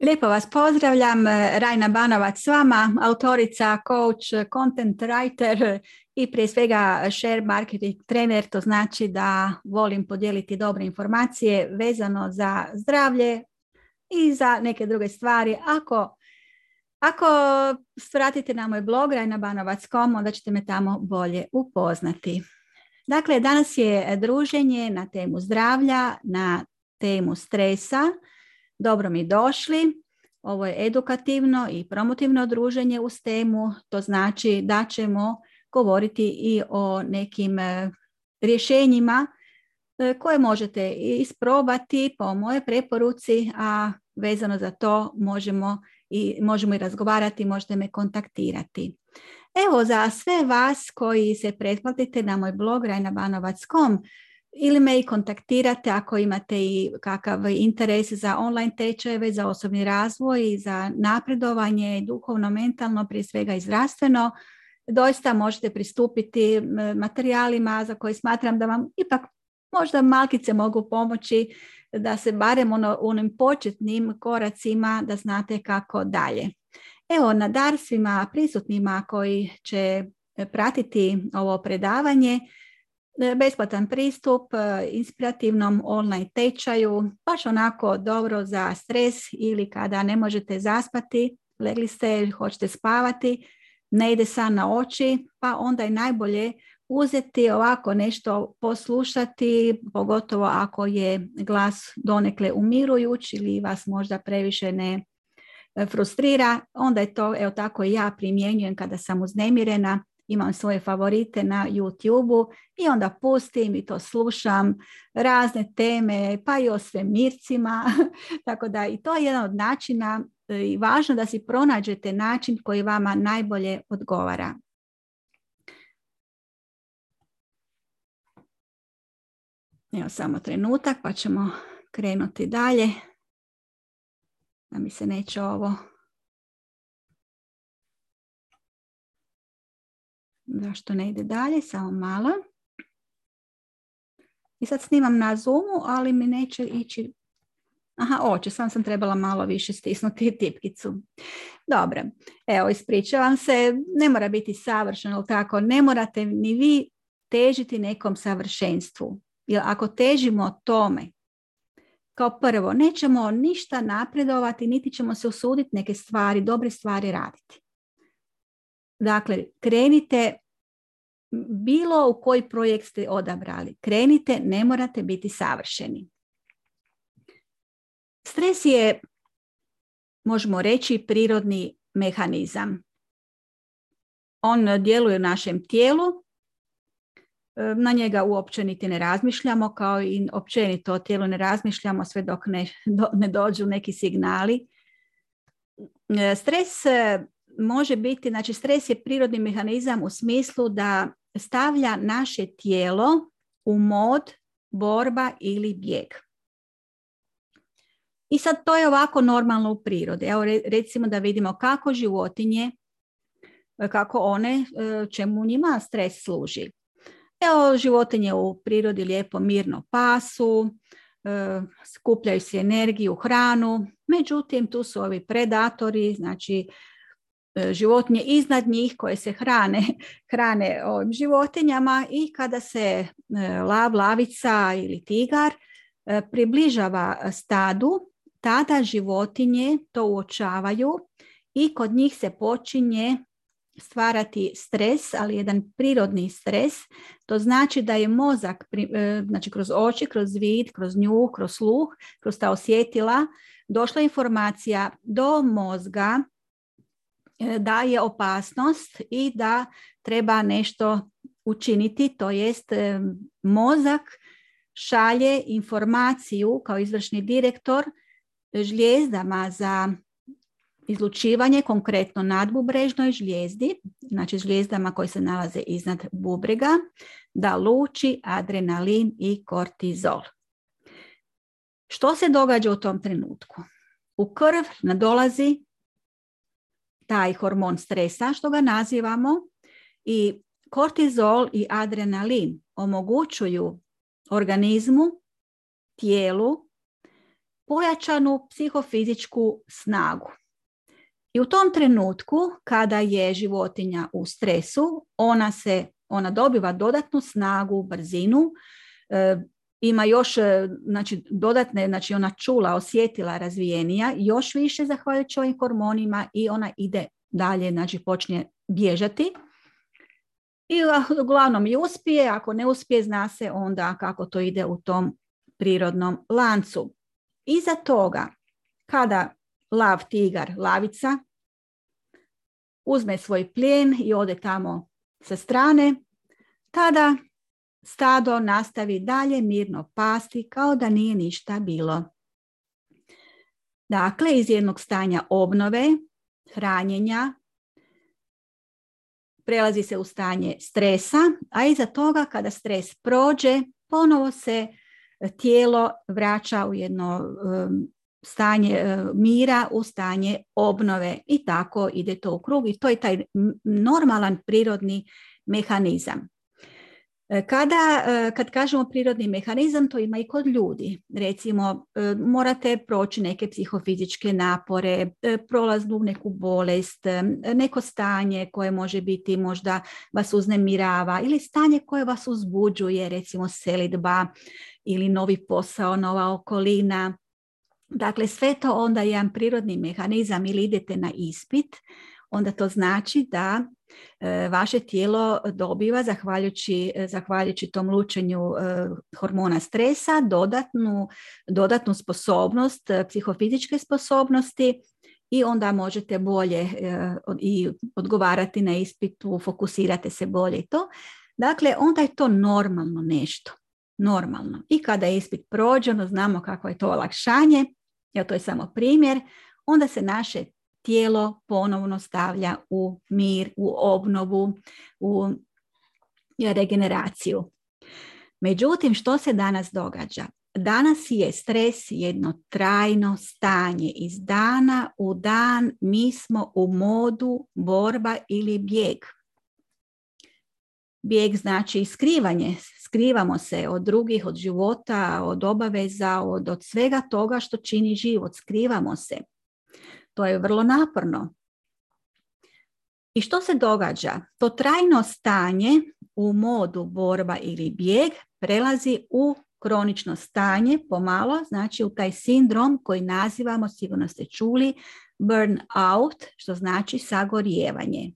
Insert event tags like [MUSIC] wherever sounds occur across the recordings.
Lijepo vas pozdravljam, Rajna Banovac s vama, autorica, coach, content writer i prije svega share marketing trener, to znači da volim podijeliti dobre informacije vezano za zdravlje i za neke druge stvari. Ako, ako svratite na moj blog rajnabanovac.com, onda ćete me tamo bolje upoznati. Dakle, danas je druženje na temu zdravlja, na temu stresa, dobro mi došli. Ovo je edukativno i promotivno druženje uz temu. To znači da ćemo govoriti i o nekim e, rješenjima e, koje možete isprobati po moje preporuci, a vezano za to možemo i, možemo i razgovarati, možete me kontaktirati. Evo za sve vas koji se pretplatite na moj blog rajnabanovac.com ili me i kontaktirate ako imate i kakav interes za online tečajeve, za osobni razvoj, za napredovanje, duhovno, mentalno, prije svega i zdravstveno. Doista možete pristupiti materijalima za koje smatram da vam ipak možda malkice mogu pomoći da se barem ono, onim početnim koracima da znate kako dalje. Evo, na dar svima prisutnima koji će pratiti ovo predavanje, besplatan pristup e, inspirativnom online tečaju, baš onako dobro za stres ili kada ne možete zaspati, legli ste, hoćete spavati, ne ide san na oči, pa onda je najbolje uzeti ovako nešto poslušati, pogotovo ako je glas donekle umirujući ili vas možda previše ne e, frustrira, onda je to, evo tako i ja primjenjujem kada sam uznemirena, imam svoje favorite na youtube i onda pustim i to slušam, razne teme, pa i o svemircima, [LAUGHS] tako da i to je jedan od načina e, i važno da si pronađete način koji vama najbolje odgovara. Evo samo trenutak pa ćemo krenuti dalje. Da mi se neće ovo Zašto ne ide dalje? Samo malo. I sad snimam na Zoomu, ali mi neće ići... Aha, oće, sam sam trebala malo više stisnuti tipkicu. Dobro, evo, ispričavam se, ne mora biti savršeno, tako, ne morate ni vi težiti nekom savršenstvu. Jer ako težimo tome, kao prvo, nećemo ništa napredovati, niti ćemo se usuditi neke stvari, dobre stvari raditi. Dakle, krenite bilo u koji projekt ste odabrali. Krenite, ne morate biti savršeni. Stres je, možemo reći, prirodni mehanizam. On djeluje u našem tijelu, na njega uopće niti ne razmišljamo, kao i općenito o tijelu ne razmišljamo sve dok ne, ne dođu neki signali. Stres može biti, znači stres je prirodni mehanizam u smislu da stavlja naše tijelo u mod borba ili bijeg. I sad to je ovako normalno u prirodi. Evo recimo da vidimo kako životinje, kako one, e, čemu njima stres služi. Evo životinje u prirodi lijepo mirno pasu, e, skupljaju se energiju, hranu, međutim tu su ovi predatori, znači E, životinje iznad njih koje se hrane, [LAUGHS] hrane ovim životinjama i kada se e, lav, lavica ili tigar e, približava stadu, tada životinje to uočavaju i kod njih se počinje stvarati stres, ali jedan prirodni stres. To znači da je mozak, znači kroz oči, kroz vid, kroz nju, kroz sluh, kroz ta osjetila, došla informacija do mozga E, da je opasnost i da treba nešto učiniti, to jest e, mozak šalje informaciju kao izvršni direktor žlijezdama za izlučivanje, konkretno nadbubrežnoj žlijezdi, znači žlijezdama koje se nalaze iznad bubrega, da luči adrenalin i kortizol. Što se događa u tom trenutku? U krv nadolazi taj hormon stresa, što ga nazivamo, i kortizol i adrenalin omogućuju organizmu, tijelu, pojačanu psihofizičku snagu. I u tom trenutku kada je životinja u stresu, ona se ona dobiva dodatnu snagu, brzinu, e, ima još e, znači, dodatne, znači ona čula, osjetila razvijenija, još više zahvaljujući ovim hormonima i ona ide dalje, znači počne bježati. I uglavnom i uspije, ako ne uspije zna se onda kako to ide u tom prirodnom lancu. Iza toga, kada lav, tigar, lavica uzme svoj plijen i ode tamo sa strane, tada stado nastavi dalje mirno pasti kao da nije ništa bilo. Dakle, iz jednog stanja obnove, hranjenja, prelazi se u stanje stresa, a iza toga kada stres prođe, ponovo se tijelo vraća u jedno stanje e, mira, u stanje obnove i tako ide to u krug i to je taj normalan prirodni mehanizam. E, kada, e, kad kažemo prirodni mehanizam, to ima i kod ljudi. Recimo, e, morate proći neke psihofizičke napore, prolaznu neku bolest, neko stanje koje može biti možda vas uznemirava ili stanje koje vas uzbuđuje, recimo selidba ili novi posao, nova okolina. Dakle, sve to onda je jedan prirodni mehanizam ili idete na ispit, onda to znači da E, vaše tijelo dobiva zahvaljujući, e, zahvaljujući tom lučenju e, hormona stresa dodatnu, dodatnu sposobnost, psihofizičke sposobnosti i onda možete bolje i odgovarati na ispitu, fokusirate se bolje i to. Dakle, onda je to normalno nešto. Normalno. I kada je ispit prođeno, znamo kako je to olakšanje, ja to je samo primjer, onda se naše tijelo ponovno stavlja u mir, u obnovu, u regeneraciju. Međutim, što se danas događa? Danas je stres jedno trajno stanje. Iz dana u dan mi smo u modu borba ili bijeg. Bijeg znači skrivanje. Skrivamo se od drugih, od života, od obaveza, od, od svega toga što čini život. Skrivamo se. To je vrlo naporno. I što se događa? To trajno stanje u modu borba ili bijeg prelazi u kronično stanje pomalo, znači u taj sindrom koji nazivamo, sigurno ste čuli, burn out, što znači sagorijevanje.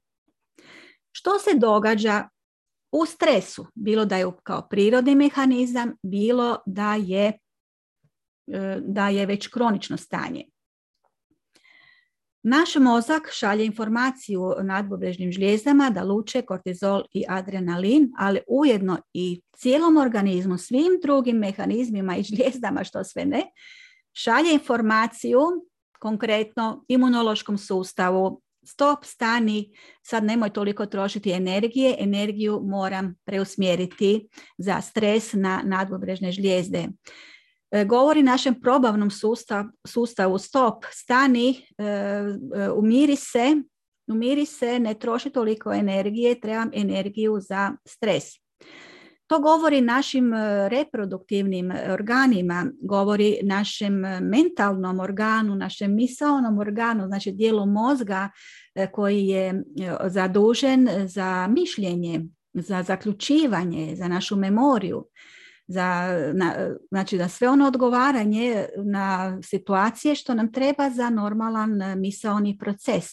Što se događa u stresu? Bilo da je kao prirodni mehanizam, bilo da je, e, da je već kronično stanje. Naš mozak šalje informaciju nadbubrežnim žlijezdama da luče kortizol i adrenalin, ali ujedno i cijelom organizmu, svim drugim mehanizmima i žlijezdama, što sve ne, šalje informaciju konkretno imunološkom sustavu, stop, stani, sad nemoj toliko trošiti energije, energiju moram preusmjeriti za stres na nadbubrežne žlijezde. E, govori našem probavnom sustav, sustavu stop, stani, e, e, umiri se, umiri se, ne troši toliko energije, trebam energiju za stres. To govori našim reproduktivnim organima, govori našem mentalnom organu, našem misaonom organu, znači dijelu mozga koji je zadužen za mišljenje, za zaključivanje, za našu memoriju za, na, znači za sve ono odgovaranje na situacije što nam treba za normalan e, misaoni proces.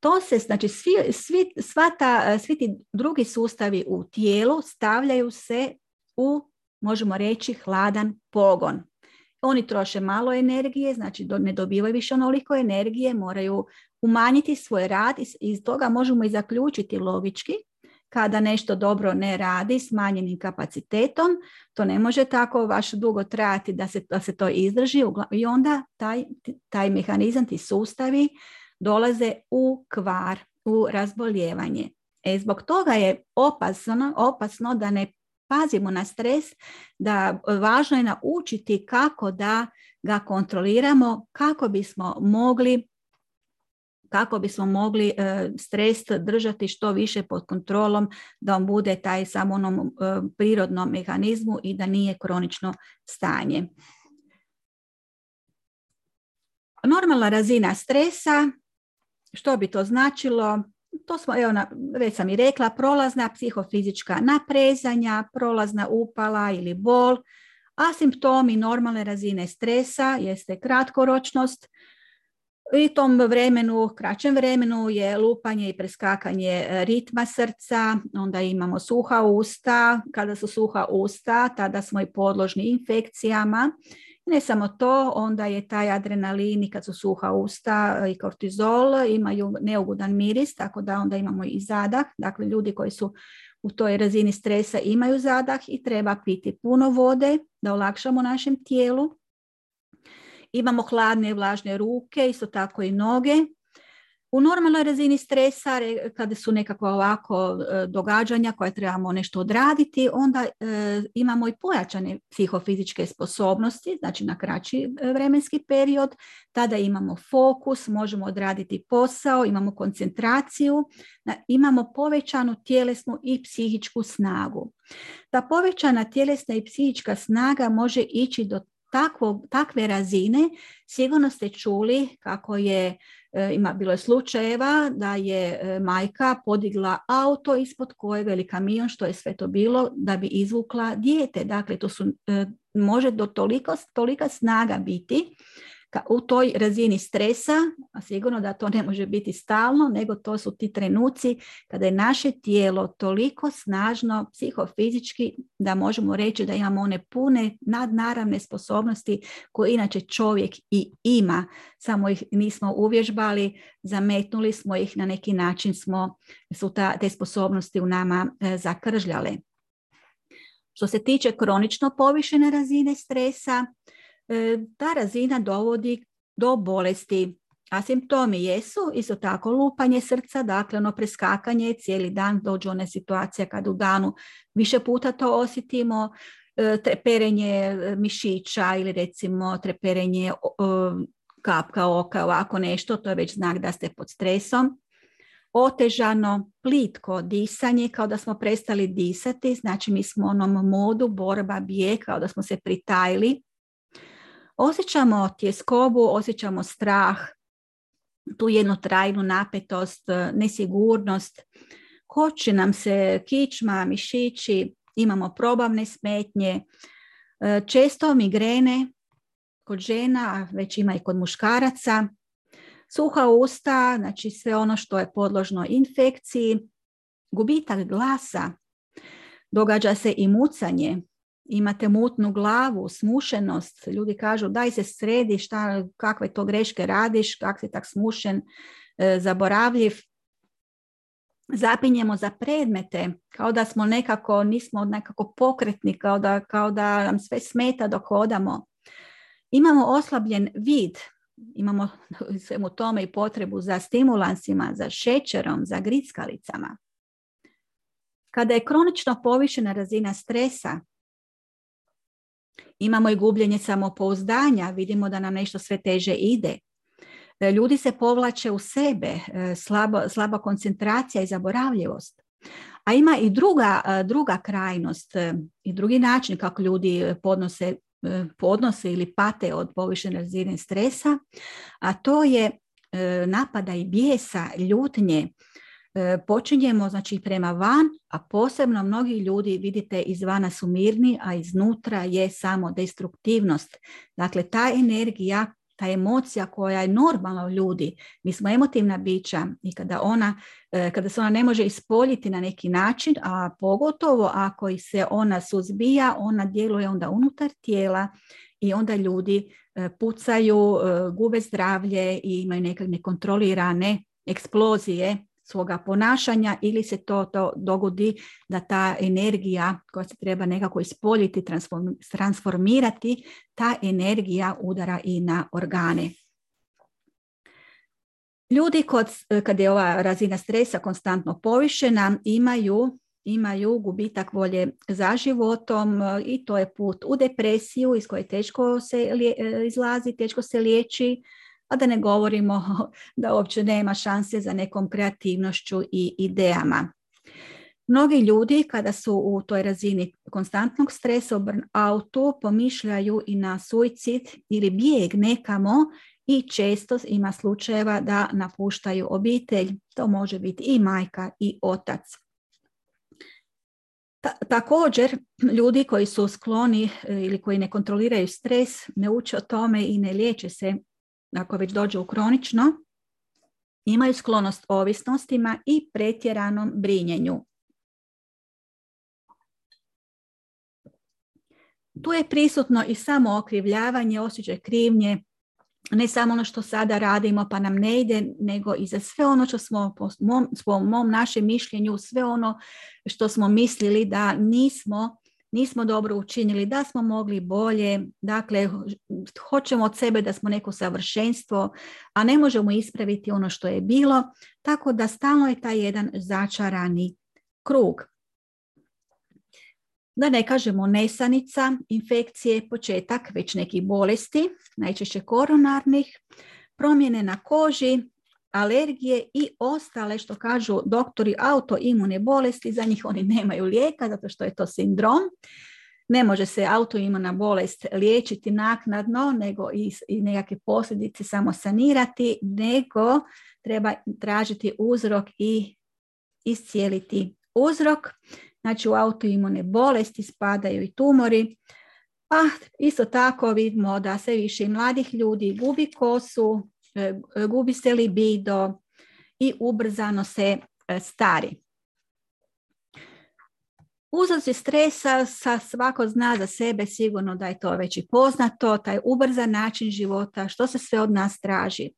To se, znači svi, svi, sva ta, e, svi ti drugi sustavi u tijelu stavljaju se u, možemo reći, hladan pogon. Oni troše malo energije, znači ne dobivaju više onoliko energije, moraju umanjiti svoj rad i iz toga možemo i zaključiti logički kada nešto dobro ne radi smanjenim kapacitetom, to ne može tako baš dugo trajati da se, da se to izdrži i onda taj, taj mehanizam, ti sustavi dolaze u kvar, u razboljevanje. E, zbog toga je opasno, opasno da ne pazimo na stres, da važno je naučiti kako da ga kontroliramo, kako bismo mogli kako bismo mogli e, stres držati što više pod kontrolom da on bude taj samo onom e, prirodnom mehanizmu i da nije kronično stanje. Normalna razina stresa, što bi to značilo? To smo, evo, već sam i rekla, prolazna psihofizička naprezanja, prolazna upala ili bol, a simptomi normalne razine stresa jeste kratkoročnost, i tom vremenu, kraćem vremenu je lupanje i preskakanje e, ritma srca, onda imamo suha usta, kada su suha usta, tada smo i podložni infekcijama. Ne samo to, onda je taj adrenalin i kad su suha usta e, i kortizol imaju neugodan miris, tako da onda imamo i zadah. Dakle, ljudi koji su u toj razini stresa imaju zadah i treba piti puno vode da olakšamo našem tijelu. Imamo hladne i vlažne ruke, isto tako i noge. U normalnoj razini stresa, kada su nekakva ovako e, događanja koje trebamo nešto odraditi, onda e, imamo i pojačane psihofizičke sposobnosti, znači na kraći e, vremenski period. Tada imamo fokus, možemo odraditi posao, imamo koncentraciju, imamo povećanu tjelesnu i psihičku snagu. Ta povećana tjelesna i psihička snaga može ići do takve razine sigurno ste čuli kako je e, ima bilo je slučajeva da je e, majka podigla auto ispod kojega ili kamion što je sve to bilo da bi izvukla dijete. Dakle, to su, e, može do toliko, tolika snaga biti u toj razini stresa, a sigurno da to ne može biti stalno, nego to su ti trenuci kada je naše tijelo toliko snažno psihofizički da možemo reći da imamo one pune nadnaravne sposobnosti koje inače čovjek i ima, samo ih nismo uvježbali, zametnuli smo ih, na neki način smo, su ta, te sposobnosti u nama e, zakržljale. Što se tiče kronično povišene razine stresa, ta razina dovodi do bolesti. A simptomi jesu isto tako lupanje srca, dakle ono preskakanje, cijeli dan dođe one situacija kad u danu više puta to osjetimo, e, treperenje e, mišića ili recimo treperenje kapka oka, ovako nešto, to je već znak da ste pod stresom. Otežano, plitko disanje, kao da smo prestali disati, znači mi smo u onom modu borba, bijeg, kao da smo se pritajili Osjećamo tjeskobu, osjećamo strah, tu jednu trajnu napetost, e, nesigurnost, koči nam se kičma, mišići, imamo probavne smetnje, e, često migrene kod žena, a već ima i kod muškaraca, suha usta, znači sve ono što je podložno infekciji, gubitak glasa, događa se i mucanje, imate mutnu glavu, smušenost, ljudi kažu daj se sredi, šta, kakve to greške radiš, kak si tak smušen, e, zaboravljiv. Zapinjemo za predmete, kao da smo nekako, nismo nekako pokretni, kao da, kao da nam sve smeta dok hodamo. Imamo oslabljen vid, imamo [LAUGHS] svemu tome i potrebu za stimulansima, za šećerom, za grickalicama. Kada je kronično povišena razina stresa, Imamo i gubljenje samopouzdanja, vidimo da nam nešto sve teže ide. E, ljudi se povlače u sebe, e, slabo, slaba koncentracija i zaboravljivost. A ima i druga, e, druga krajnost i drugi način kako ljudi podnose, podnose ili pate od povišene razine stresa, a to je napada i bijesa, ljutnje, počinjemo znači prema van, a posebno mnogi ljudi vidite izvana su mirni, a iznutra je samo destruktivnost. Dakle, ta energija, ta emocija koja je normalna u ljudi, mi smo emotivna bića i kada ona, e, kada se ona ne može ispoljiti na neki način, a pogotovo ako se ona suzbija, ona djeluje onda unutar tijela i onda ljudi e, pucaju, gube zdravlje i imaju neke nekontrolirane eksplozije svoga ponašanja ili se to, to dogodi da ta energija koja se treba nekako ispoljiti, transformirati, ta energija udara i na organe. Ljudi kod, kad je ova razina stresa konstantno povišena imaju imaju gubitak volje za životom i to je put u depresiju iz koje teško se izlazi, teško se liječi, a da ne govorimo [LAUGHS] da uopće nema šanse za nekom kreativnošću i idejama. Mnogi ljudi kada su u toj razini konstantnog stresa u burnoutu pomišljaju i na suicid ili bijeg nekamo i često ima slučajeva da napuštaju obitelj. To može biti i majka i otac. također, ljudi koji su skloni e, ili koji ne kontroliraju stres, ne uče o tome i ne liječe se ako već dođe u kronično, imaju sklonost ovisnostima i pretjeranom brinjenju. Tu je prisutno i samo okrivljavanje, osjećaj krivnje, ne samo ono što sada radimo pa nam ne ide, nego i za sve ono što smo po mom, po mom našem mišljenju, sve ono što smo mislili da nismo nismo dobro učinili, da smo mogli bolje, dakle hoćemo od sebe da smo neko savršenstvo, a ne možemo ispraviti ono što je bilo, tako da stalno je taj jedan začarani krug. Da ne kažemo nesanica, infekcije, početak već nekih bolesti, najčešće koronarnih, promjene na koži, alergije i ostale što kažu doktori autoimune bolesti, za njih oni nemaju lijeka zato što je to sindrom. Ne može se autoimuna bolest liječiti naknadno, nego i, i nekakve posljedice samo sanirati, nego treba tražiti uzrok i iscijeliti uzrok. Znači u autoimune bolesti spadaju i tumori, a isto tako vidimo da sve više mladih ljudi gubi kosu, gubi se libido i ubrzano se e, stari. Uzroci stresa sa svako zna za sebe sigurno da je to već i poznato, taj ubrzan način života, što se sve od nas traži.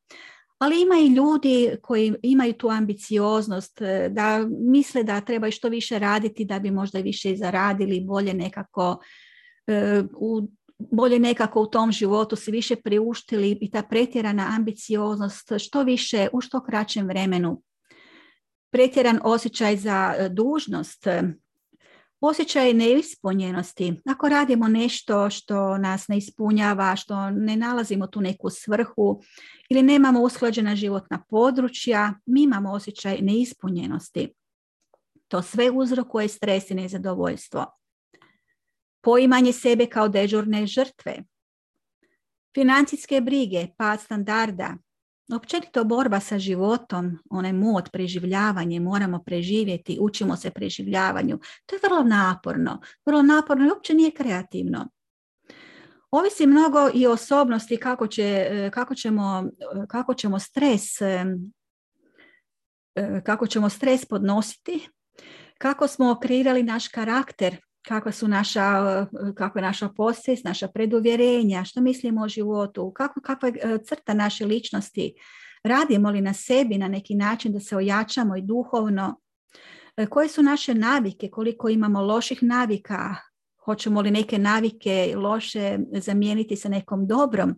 Ali ima i ljudi koji imaju tu ambicioznost, e, da misle da treba što više raditi da bi možda više zaradili, bolje nekako u bolje nekako u tom životu si više priuštili i ta pretjerana ambicioznost što više u što kraćem vremenu. Pretjeran osjećaj za e, dužnost, osjećaj neispunjenosti. Ako radimo nešto što nas ne ispunjava, što ne nalazimo tu neku svrhu ili nemamo usklađena životna područja, mi imamo osjećaj neispunjenosti. To sve uzrokuje stres i nezadovoljstvo poimanje sebe kao dežurne žrtve, financijske brige, pad standarda, općenito borba sa životom, onaj mod, preživljavanje, moramo preživjeti, učimo se preživljavanju. To je vrlo naporno, vrlo naporno i uopće nije kreativno. Ovisi mnogo i osobnosti kako, će, kako, ćemo, kako ćemo stres kako ćemo stres podnositi, kako smo kreirali naš karakter, kakva su naša, kakva je naša posvijest, naša preduvjerenja, što mislimo o životu, kako, kakva je e, crta naše ličnosti, radimo li na sebi na neki način da se ojačamo i duhovno, e, koje su naše navike, koliko imamo loših navika, hoćemo li neke navike loše zamijeniti sa nekom dobrom.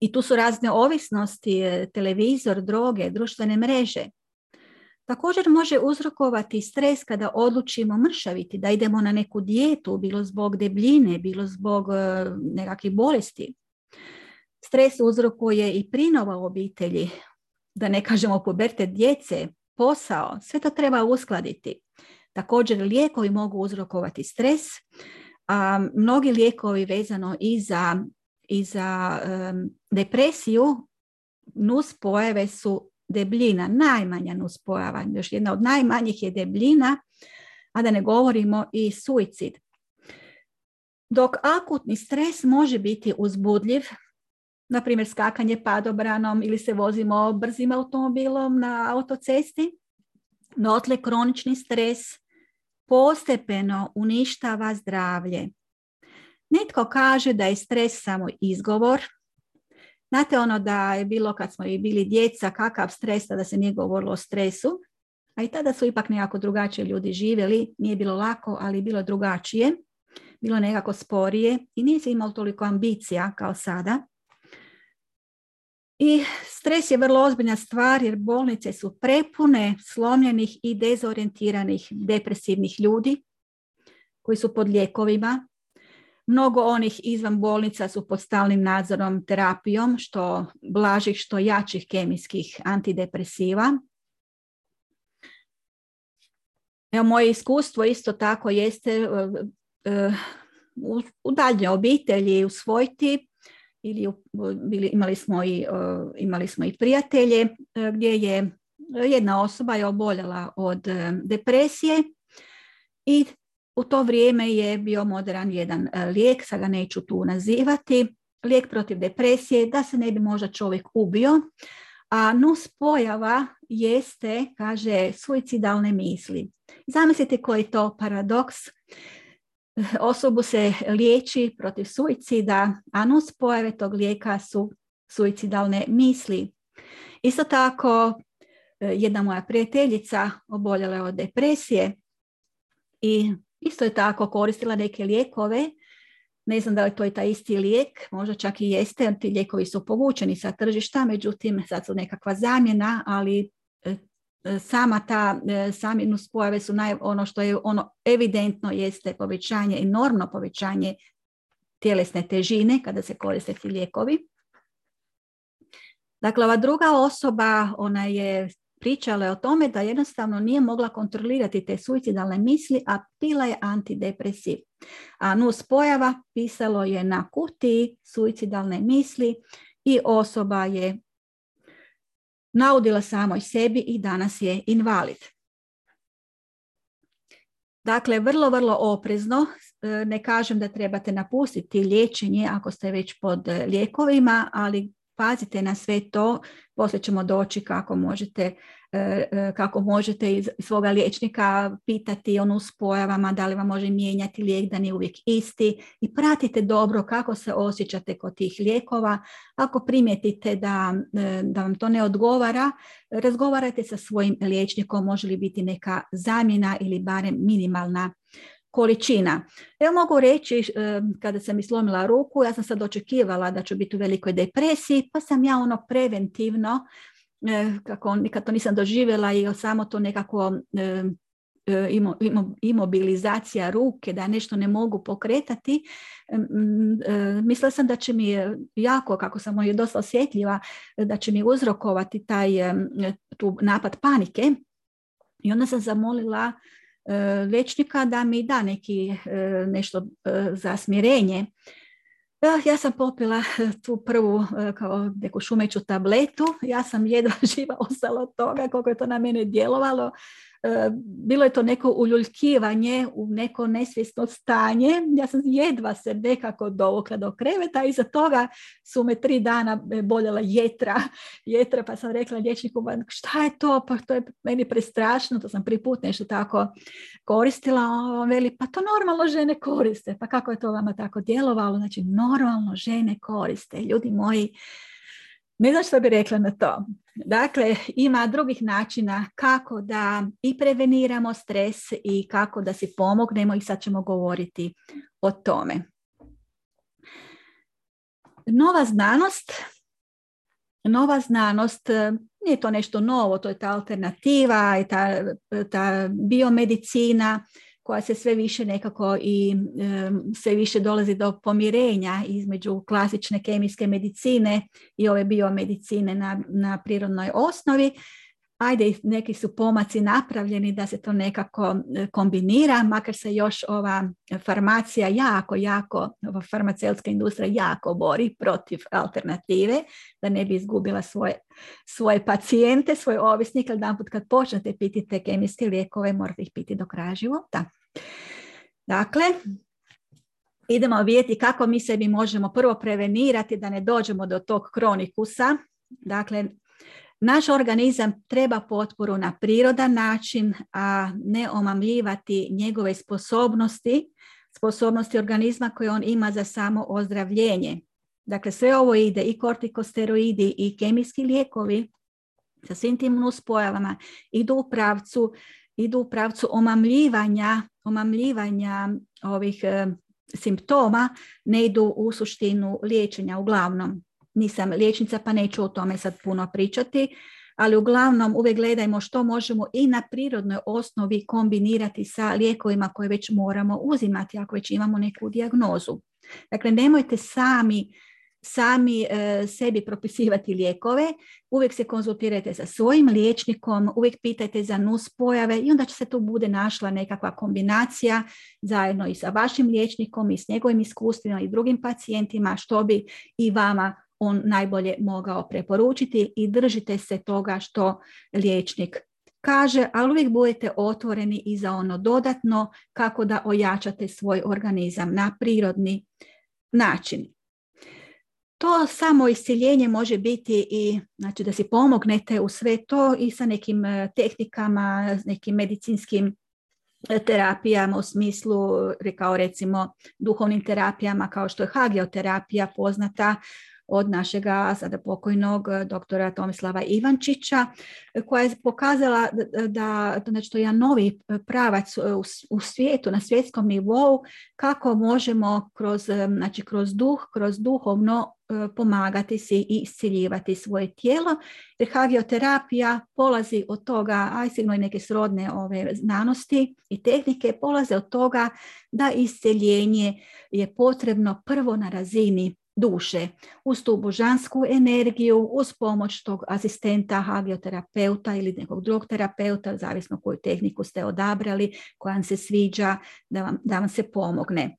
I tu su razne ovisnosti, televizor, droge, društvene mreže. Također može uzrokovati stres kada odlučimo mršaviti, da idemo na neku dijetu, bilo zbog debljine, bilo zbog e, nekakvih bolesti. Stres uzrokuje i prinova u obitelji, da ne kažemo poberte djece, posao, sve to treba uskladiti. Također lijekovi mogu uzrokovati stres, a mnogi lijekovi vezano i za, i za depresiju, nus pojave su debljina, najmanja nuspojava, još jedna od najmanjih je debljina, a da ne govorimo i suicid. Dok akutni stres može biti uzbudljiv, na primjer skakanje padobranom ili se vozimo brzim automobilom na autocesti, dotle kronični stres postepeno uništava zdravlje. Netko kaže da je stres samo izgovor, Znate ono da je bilo kad smo i bili djeca, kakav stres, da se nije govorilo o stresu, a i tada su ipak nekako drugačije ljudi živjeli, nije bilo lako, ali bilo drugačije, bilo nekako sporije i nije se imalo toliko ambicija kao sada. I stres je vrlo ozbiljna stvar jer bolnice su prepune slomljenih i dezorientiranih depresivnih ljudi koji su pod lijekovima, Mnogo onih izvan bolnica su pod stalnim nadzorom terapijom, što blažih, što jačih kemijskih antidepresiva. Evo, moje iskustvo isto tako jeste uh, u daljnjoj obitelji usvojiti ili imali, smo i, imali smo i prijatelje gdje je jedna osoba je oboljela od depresije i u to vrijeme je bio modern jedan lijek, sad ga neću tu nazivati, lijek protiv depresije, da se ne bi možda čovjek ubio, a nus pojava jeste, kaže, suicidalne misli. Zamislite koji je to paradoks. Osobu se liječi protiv suicida, a nus pojave tog lijeka su suicidalne misli. Isto tako, jedna moja prijateljica oboljela je od depresije i isto je tako koristila neke lijekove ne znam da li to je taj isti lijek, možda čak i jeste, ti lijekovi su povučeni sa tržišta, međutim sad su nekakva zamjena, ali e, e, sama ta, e, sami nuspojave su naj, ono što je ono evidentno jeste povećanje, enormno povećanje tjelesne težine kada se koriste ti lijekovi. Dakle, ova druga osoba, ona je pričala o tome da jednostavno nije mogla kontrolirati te suicidalne misli, a pila je antidepresiv. A nus pojava pisalo je na kutiji suicidalne misli i osoba je naudila samoj sebi i danas je invalid. Dakle, vrlo, vrlo oprezno. E, ne kažem da trebate napustiti liječenje ako ste već pod lijekovima, ali pazite na sve to, poslije ćemo doći kako možete e, e, kako možete iz svoga liječnika pitati onu spojavama, da li vam može mijenjati lijek da nije uvijek isti i pratite dobro kako se osjećate kod tih lijekova. Ako primijetite da, e, da vam to ne odgovara, razgovarajte sa svojim liječnikom, može li biti neka zamjena ili barem minimalna količina. Evo mogu reći, kada sam mi slomila ruku, ja sam sad očekivala da ću biti u velikoj depresiji, pa sam ja ono preventivno, e, kako nikad to nisam doživjela i samo to nekako e, imobilizacija ruke, da nešto ne mogu pokretati, mislila sam da će mi jako, kako sam je dosta osjetljiva, da će mi uzrokovati taj tu napad panike. I onda sam zamolila liječnika da mi da neki e, nešto e, za smirenje. Ja sam popila tu prvu kao neku šumeću tabletu, ja sam jedva [LAUGHS] živa ostala od toga koliko je to na mene djelovalo. E, bilo je to neko uljuljkivanje u neko nesvjesno stanje. Ja sam jedva se nekako dovukla do kreveta i za toga su me tri dana boljela jetra, [LAUGHS] jetra pa sam rekla liječniku šta je to, pa to je meni prestrašno, to sam prvi put nešto tako koristila. On veli pa to normalno žene koriste, pa kako je to vama tako djelovalo? Znači normalno žene koriste, ljudi moji. Ne znam što bi rekla na to. Dakle, ima drugih načina kako da i preveniramo stres i kako da si pomognemo i sad ćemo govoriti o tome. Nova znanost, nova znanost nije to nešto novo, to je ta alternativa ta, ta biomedicina koja se sve više nekako i sve više dolazi do pomirenja između klasične kemijske medicine i ove biomedicine na, na prirodnoj osnovi. Ajde, neki su pomaci napravljeni da se to nekako kombinira, makar se još ova farmacija jako, jako, ova farmaceutska industrija jako bori protiv alternative, da ne bi izgubila svoje, svoje pacijente, svoje ovisnike, ali put kad počnete piti te kemijske lijekove, morate ih piti do kraja života. Dakle, idemo vidjeti kako mi sebi možemo prvo prevenirati da ne dođemo do tog kronikusa. Dakle, naš organizam treba potporu na prirodan način, a ne omamljivati njegove sposobnosti, sposobnosti organizma koje on ima za samo ozdravljenje. Dakle, sve ovo ide i kortikosteroidi i kemijski lijekovi sa svim tim nuspojavama idu u pravcu idu u pravcu omamljivanja, omamljivanja ovih e, simptoma, ne idu u suštinu liječenja uglavnom. Nisam liječnica pa neću o tome sad puno pričati, ali uglavnom uvijek gledajmo što možemo i na prirodnoj osnovi kombinirati sa lijekovima koje već moramo uzimati ako već imamo neku dijagnozu. Dakle, nemojte sami sami e, sebi propisivati lijekove, uvijek se konzultirajte sa svojim liječnikom, uvijek pitajte za nus pojave i onda će se tu bude našla nekakva kombinacija zajedno i sa vašim liječnikom i s njegovim iskustvima i drugim pacijentima što bi i vama on najbolje mogao preporučiti i držite se toga što liječnik kaže, ali uvijek budete otvoreni i za ono dodatno kako da ojačate svoj organizam na prirodni način. To samo isciljenje može biti i znači da si pomognete u sve to i sa nekim e, tehnikama, nekim medicinskim e, terapijama u smislu, rekao recimo duhovnim terapijama kao što je hagioterapija poznata od našega sada pokojnog eh, doktora Tomislava Ivančića koja je pokazala da, znači to je jedan novi eh, pravac eh, u, svijetu, na svjetskom nivou kako možemo kroz, znači kroz duh, kroz duhovno pomagati si i isciljivati svoje tijelo. Jer polazi od toga, a sigurno i neke srodne ove znanosti i tehnike polaze od toga da isceljenje je potrebno prvo na razini duše. Uz tu božansku energiju, uz pomoć tog asistenta, hagioterapeuta ili nekog drugog terapeuta, zavisno koju tehniku ste odabrali, koja vam se sviđa, da vam, da vam se pomogne.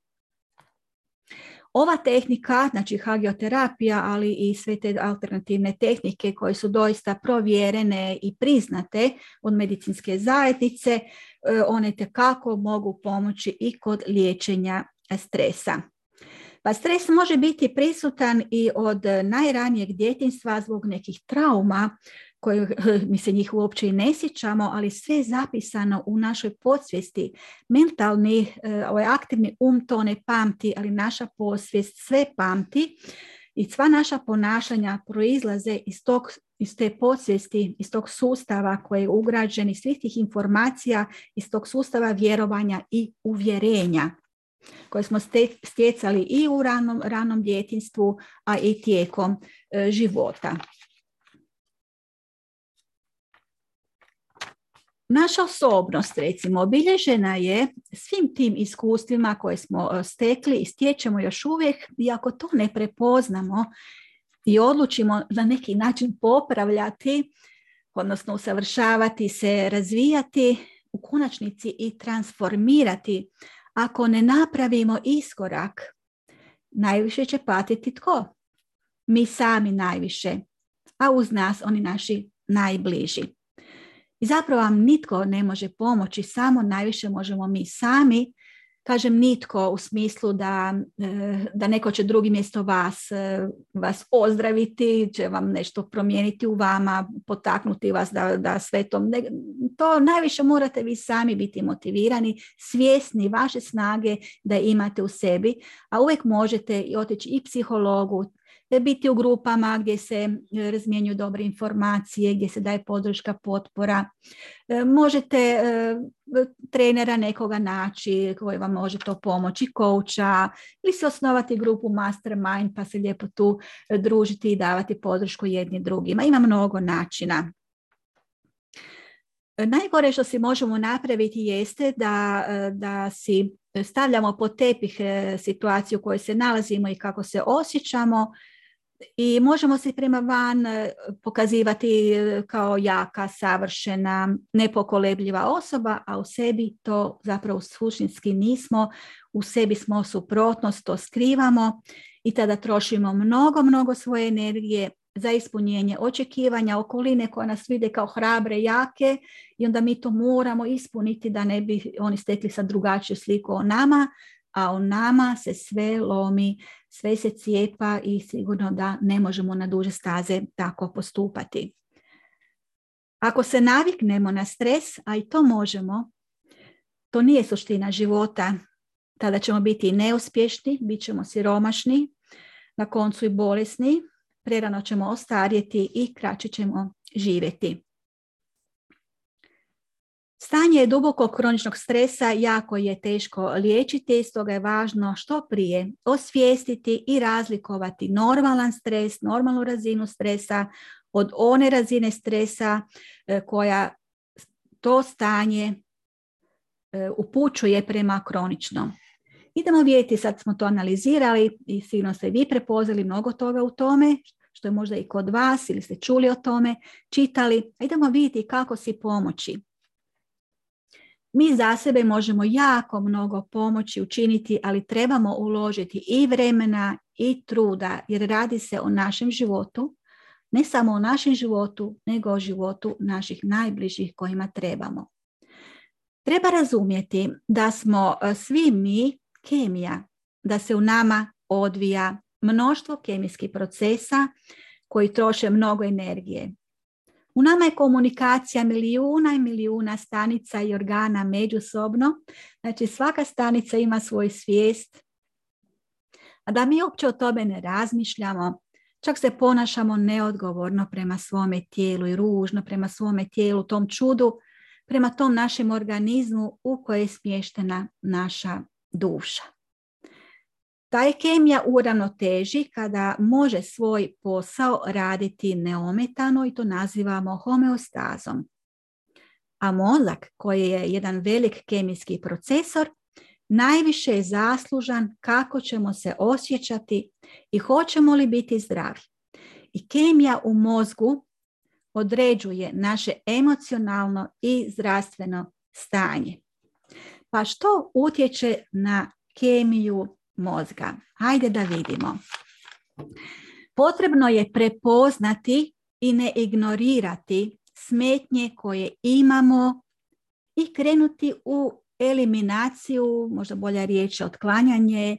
Ova tehnika, znači hagioterapija, ali i sve te alternativne tehnike koje su doista provjerene i priznate od medicinske zajednice, e, one tekako mogu pomoći i kod liječenja stresa. Pa stres može biti prisutan i od najranijeg djetinstva zbog nekih trauma koje [LAUGHS] mi se njih uopće i ne sjećamo, ali sve je zapisano u našoj podsvijesti. Mentalni, e, ovaj aktivni um to ne pamti, ali naša podsvijest sve pamti i sva naša ponašanja proizlaze iz, tog, iz te podsvijesti, iz tog sustava koji je ugrađen, iz svih tih informacija, iz tog sustava vjerovanja i uvjerenja koje smo stjecali i u ranom, ranom djetinstvu, a i tijekom e, života. Naša osobnost, recimo, obilježena je svim tim iskustvima koje smo e, stekli i stječemo još uvijek, i ako to ne prepoznamo i odlučimo na neki način popravljati, odnosno usavršavati se, razvijati, u konačnici i transformirati ako ne napravimo iskorak, najviše će patiti tko? Mi sami najviše, a uz nas oni naši najbliži. I zapravo vam nitko ne može pomoći, samo najviše možemo mi sami kažem nitko u smislu da, e, da neko će drugi mjesto vas, e, vas ozdraviti, će vam nešto promijeniti u vama, potaknuti vas da, da sve to, to najviše morate vi sami biti motivirani, svjesni vaše snage da imate u sebi, a uvijek možete otići i psihologu, biti u grupama gdje se e, razmjenjuju dobre informacije, gdje se daje podrška, potpora. E, možete e, trenera nekoga naći koji vam može to pomoći, kouča ili se osnovati grupu mastermind pa se lijepo tu družiti i davati podršku jedni drugima. Ima mnogo načina. Najgore što si možemo napraviti jeste da, da si stavljamo pod tepih situaciju u kojoj se nalazimo i kako se osjećamo i možemo se prema van e, pokazivati e, kao jaka, savršena, nepokolebljiva osoba, a u sebi to zapravo suštinski nismo, u sebi smo suprotnost, to skrivamo i tada trošimo mnogo, mnogo svoje energije za ispunjenje očekivanja okoline koja nas vide kao hrabre, jake i onda mi to moramo ispuniti da ne bi oni stekli sad drugačiju sliku o nama, a u nama se sve lomi, sve se cijepa i sigurno da ne možemo na duže staze tako postupati. Ako se naviknemo na stres, a i to možemo, to nije suština života. Tada ćemo biti neuspješni, bit ćemo siromašni, na koncu i bolesni, prerano ćemo ostarjeti i kraće ćemo živjeti. Stanje dubokog kroničnog stresa jako je teško liječiti, stoga je važno što prije osvijestiti i razlikovati normalan stres, normalnu razinu stresa od one razine stresa e, koja to stanje e, upućuje prema kroničnom. Idemo vidjeti, sad smo to analizirali i sigurno ste vi prepoznali mnogo toga u tome, što je možda i kod vas ili ste čuli o tome, čitali. Idemo vidjeti kako si pomoći. Mi za sebe možemo jako mnogo pomoći učiniti, ali trebamo uložiti i vremena i truda, jer radi se o našem životu, ne samo o našem životu, nego o životu naših najbližih kojima trebamo. Treba razumjeti da smo e, svi mi kemija, da se u nama odvija mnoštvo kemijskih procesa koji troše mnogo energije. U nama je komunikacija milijuna i milijuna stanica i organa međusobno. Znači svaka stanica ima svoj svijest. A da mi uopće o tome ne razmišljamo, čak se ponašamo neodgovorno prema svome tijelu i ružno prema svome tijelu, tom čudu, prema tom našem organizmu u kojoj je smještena naša duša. Ta je kemija u ravnoteži kada može svoj posao raditi neometano i to nazivamo homeostazom. A mozak, koji je jedan velik kemijski procesor, najviše je zaslužan kako ćemo se osjećati i hoćemo li biti zdravi. I kemija u mozgu određuje naše emocionalno i zdravstveno stanje. Pa što utječe na kemiju mozga? Hajde da vidimo. Potrebno je prepoznati i ne ignorirati smetnje koje imamo i krenuti u eliminaciju, možda bolja riječ otklanjanje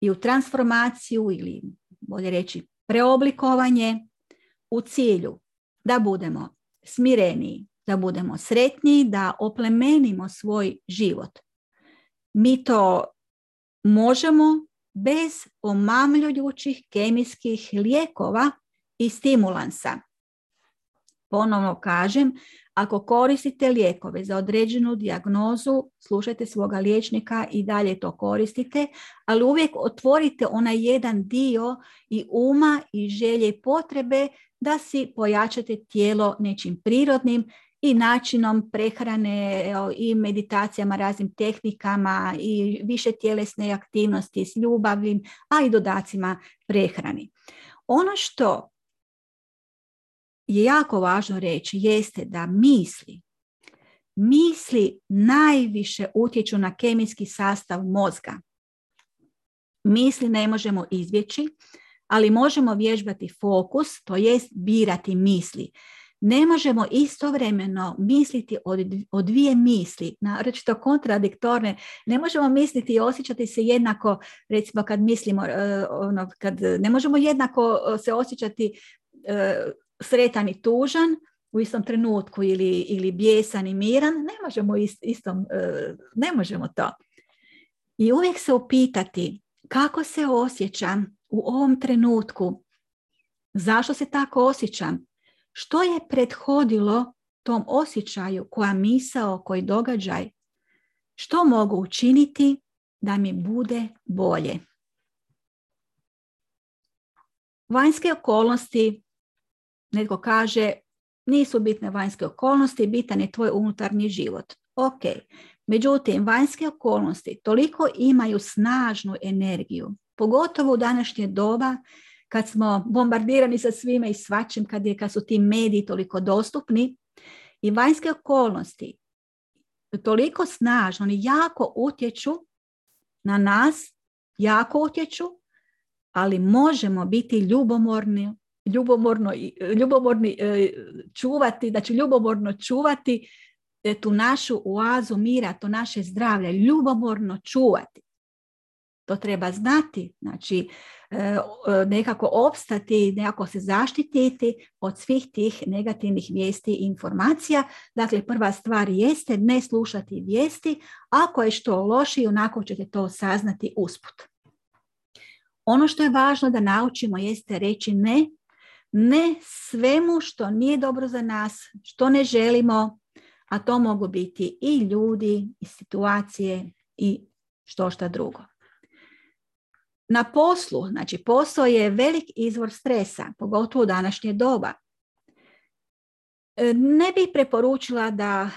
i u transformaciju ili bolje reći preoblikovanje u cilju da budemo smireniji, da budemo sretniji, da oplemenimo svoj život. Mi to možemo bez omamljujućih kemijskih lijekova i stimulansa. Ponovno kažem, ako koristite lijekove za određenu dijagnozu, slušajte svoga liječnika i dalje to koristite, ali uvijek otvorite onaj jedan dio i uma i želje i potrebe da si pojačate tijelo nečim prirodnim i načinom prehrane i meditacijama, raznim tehnikama i više tjelesne aktivnosti s ljubavim, a i dodacima prehrani. Ono što je jako važno reći jeste da misli, misli najviše utječu na kemijski sastav mozga. Misli ne možemo izbjeći, ali možemo vježbati fokus, to jest birati misli. Ne možemo istovremeno misliti o dvije misli, naročito kontradiktorne. Ne možemo misliti i osjećati se jednako, recimo kad mislimo, e, ono, kad ne možemo jednako e, se osjećati e, sretan i tužan u istom trenutku ili, ili bijesan i miran, ne možemo istom, ne možemo to. I uvijek se upitati kako se osjećam u ovom trenutku. Zašto se tako osjećam? Što je prethodilo tom osjećaju, koja misao, koji događaj? Što mogu učiniti da mi bude bolje? Vanjske okolnosti, netko kaže, nisu bitne vanjske okolnosti, bitan je tvoj unutarnji život. Ok, međutim, vanjske okolnosti toliko imaju snažnu energiju pogotovo u današnje doba kad smo bombardirani sa svime i svačim, kad, je, kad su ti mediji toliko dostupni i vanjske okolnosti toliko snažno, oni jako utječu na nas, jako utječu, ali možemo biti ljubomorni, ljubomorno, ljubomorni e, čuvati, znači ljubomorno čuvati e, tu našu oazu mira, to naše zdravlje, ljubomorno čuvati. To treba znati, znači e, nekako opstati, nekako se zaštititi od svih tih negativnih vijesti i informacija. Dakle, prva stvar jeste ne slušati vijesti, ako je što loši, onako ćete to saznati usput. Ono što je važno da naučimo jeste reći ne, ne svemu što nije dobro za nas, što ne želimo, a to mogu biti i ljudi, i situacije, i što šta drugo. Na poslu, znači posao je velik izvor stresa, pogotovo u današnje doba. E, ne bih preporučila da,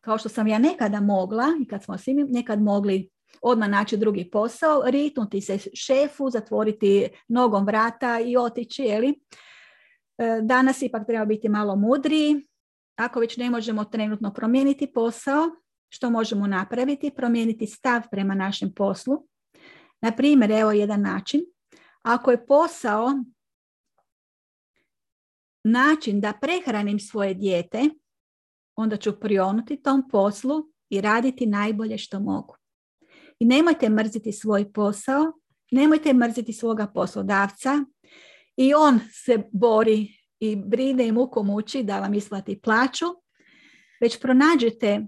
kao što sam ja nekada mogla i kad smo svi nekad mogli odmah naći drugi posao, ritnuti se šefu, zatvoriti nogom vrata i otići, jeli? E, danas ipak treba biti malo mudriji. Ako već ne možemo trenutno promijeniti posao, što možemo napraviti? Promijeniti stav prema našem poslu. Na primjer, evo jedan način. Ako je posao način da prehranim svoje dijete, onda ću prionuti tom poslu i raditi najbolje što mogu. I nemojte mrziti svoj posao, nemojte mrziti svoga poslodavca i on se bori i brine i muku muči da vam isplati plaću, već pronađite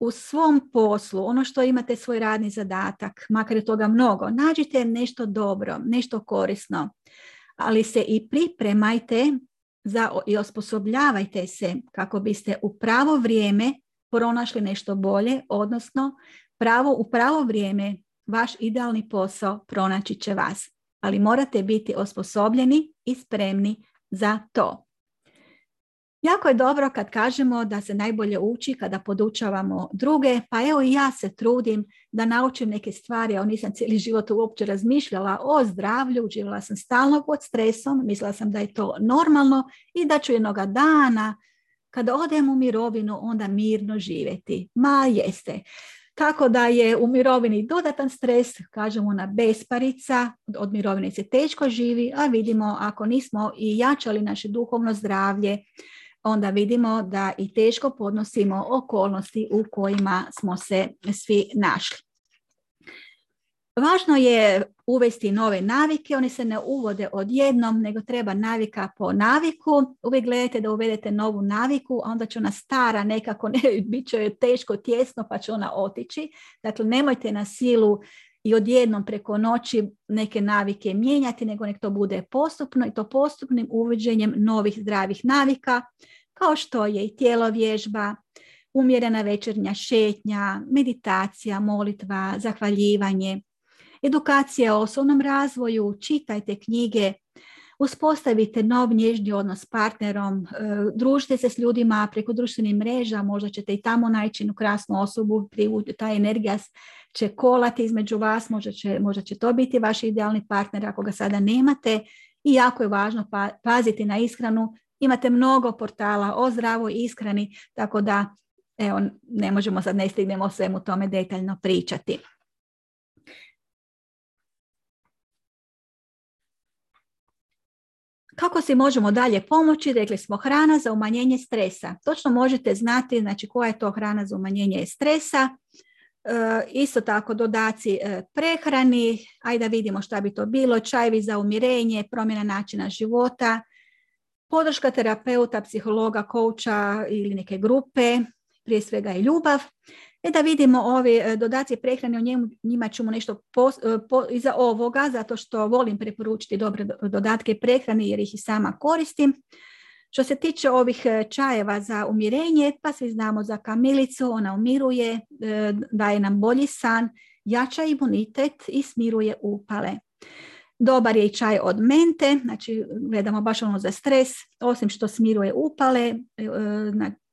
u svom poslu, ono što imate svoj radni zadatak, makar je toga mnogo, nađite nešto dobro, nešto korisno, ali se i pripremajte za, i osposobljavajte se kako biste u pravo vrijeme pronašli nešto bolje, odnosno pravo, u pravo vrijeme vaš idealni posao pronaći će vas. Ali morate biti osposobljeni i spremni za to. Jako je dobro kad kažemo da se najbolje uči kada podučavamo druge, pa evo i ja se trudim da naučim neke stvari, a nisam cijeli život uopće razmišljala o zdravlju, živjela sam stalno pod stresom, mislila sam da je to normalno i da ću jednoga dana kada odem u mirovinu onda mirno živjeti. Ma jeste. Tako da je u mirovini dodatan stres, kažemo na besparica, od mirovine se teško živi, a vidimo ako nismo i jačali naše duhovno zdravlje, onda vidimo da i teško podnosimo okolnosti u kojima smo se svi našli. Važno je uvesti nove navike, oni se ne uvode odjednom, nego treba navika po naviku. Uvijek gledajte da uvedete novu naviku, a onda će ona stara nekako, [LAUGHS] ne, bit će teško, tjesno, pa će ona otići. Dakle, nemojte na silu i odjednom preko noći neke navike mijenjati, nego nek to bude postupno i to postupnim uvođenjem novih zdravih navika, kao što je i tijelo vježba, umjerena večernja šetnja, meditacija, molitva, zahvaljivanje, edukacija o osobnom razvoju, čitajte knjige, uspostavite nov nježni odnos s partnerom, e, družite se s ljudima preko društvenih mreža, možda ćete i tamo naći jednu krasnu osobu, ta energija će kolati između vas, možda će, možda će to biti vaš idealni partner ako ga sada nemate i jako je važno pa, paziti na ishranu. Imate mnogo portala o zdravoj ishrani, tako da evo, ne možemo sad, ne stignemo o svemu tome detaljno pričati. Kako si možemo dalje pomoći? Rekli smo hrana za umanjenje stresa. Točno možete znati znači, koja je to hrana za umanjenje stresa. E, isto tako dodaci e, prehrani, ajde da vidimo šta bi to bilo, čajvi za umirenje, promjena načina života, podrška terapeuta, psihologa, kouča ili neke grupe, prije svega i ljubav. E da vidimo ove e, dodaci prehrane, o njemu, njima ćemo nešto e, iza ovoga, zato što volim preporučiti dobre dodatke prehrane jer ih i sama koristim. Što se tiče ovih e, čajeva za umirenje, pa svi znamo za kamilicu, ona umiruje, daje nam bolji san, jača imunitet i smiruje upale. Dobar je i čaj od mente, znači gledamo baš ono za stres, osim što smiruje upale,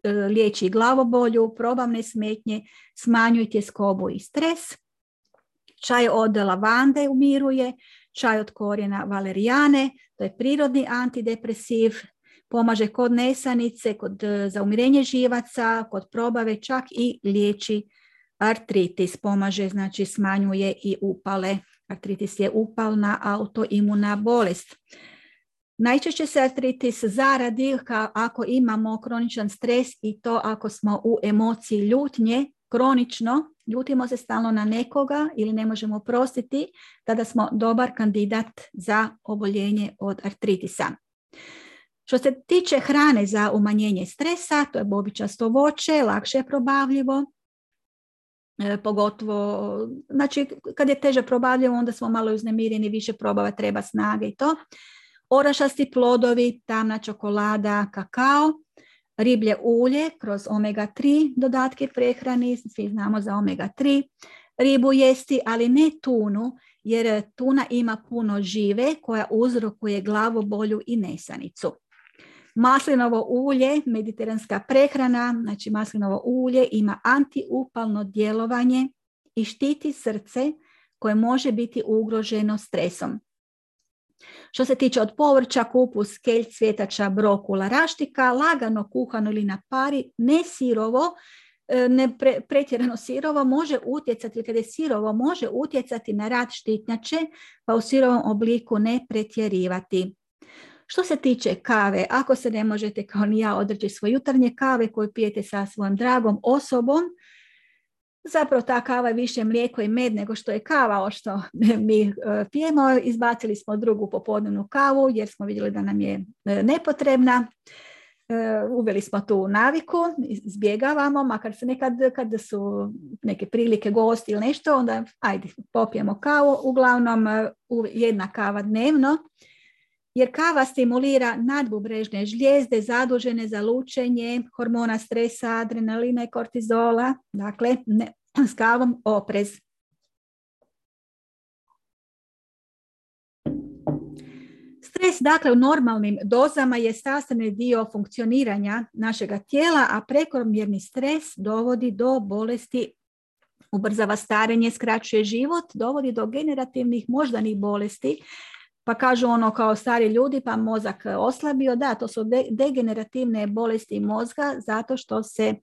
E, liječi glavobolju, probavne smetnje, smanjuje tjeskobu i stres. Čaj od lavande umiruje, čaj od korijena valerijane, to je prirodni antidepresiv, pomaže kod nesanice, kod e, za umirenje živaca, kod probave, čak i liječi artritis, pomaže, znači smanjuje i upale. Artritis je upalna autoimuna bolest. Najčešće se artritis zaradi ako imamo kroničan stres i to ako smo u emociji ljutnje, kronično, ljutimo se stalno na nekoga ili ne možemo prostiti, tada smo dobar kandidat za oboljenje od artritisa. Što se tiče hrane za umanjenje stresa, to je bobičasto voće, lakše je probavljivo, pogotovo, znači kad je teže probavljivo onda smo malo uznemireni, više probava treba snage i to orašasti plodovi, tamna čokolada, kakao, riblje ulje kroz omega-3 dodatke prehrani, svi znamo za omega-3, ribu jesti, ali ne tunu, jer tuna ima puno žive koja uzrokuje glavobolju i nesanicu. Maslinovo ulje, mediteranska prehrana, znači maslinovo ulje ima antiupalno djelovanje i štiti srce koje može biti ugroženo stresom. Što se tiče od povrća, kupus, kelj, cvjetača, brokula, raštika, lagano kuhano ili na pari, ne sirovo, e, ne pretjerano sirovo može utjecati, kada je sirovo, može utjecati na rad štitnjače, pa u sirovom obliku ne pretjerivati. Što se tiče kave, ako se ne možete kao ni ja odreći svoje jutarnje kave koju pijete sa svojom dragom osobom, Zapravo ta kava je više mlijeko i med nego što je kava, o što [LAUGHS] mi e, pijemo. Izbacili smo drugu popodnevnu kavu jer smo vidjeli da nam je e, nepotrebna. E, uveli smo tu naviku, izbjegavamo, makar se nekad kad su neke prilike gosti ili nešto, onda ajde popijemo kavu, uglavnom jedna kava dnevno jer kava stimulira nadbubrežne žlijezde zadužene za lučenje hormona stresa, adrenalina i kortizola. Dakle, ne, [CLEARS THROAT] s kavom oprez. Stres, dakle, u normalnim dozama je sastavni dio funkcioniranja našega tijela, a prekomjerni stres dovodi do bolesti ubrzava starenje, skraćuje život, dovodi do generativnih moždanih bolesti, pa kažu ono kao stari ljudi pa mozak oslabio. Da, to su degenerativne bolesti mozga zato što se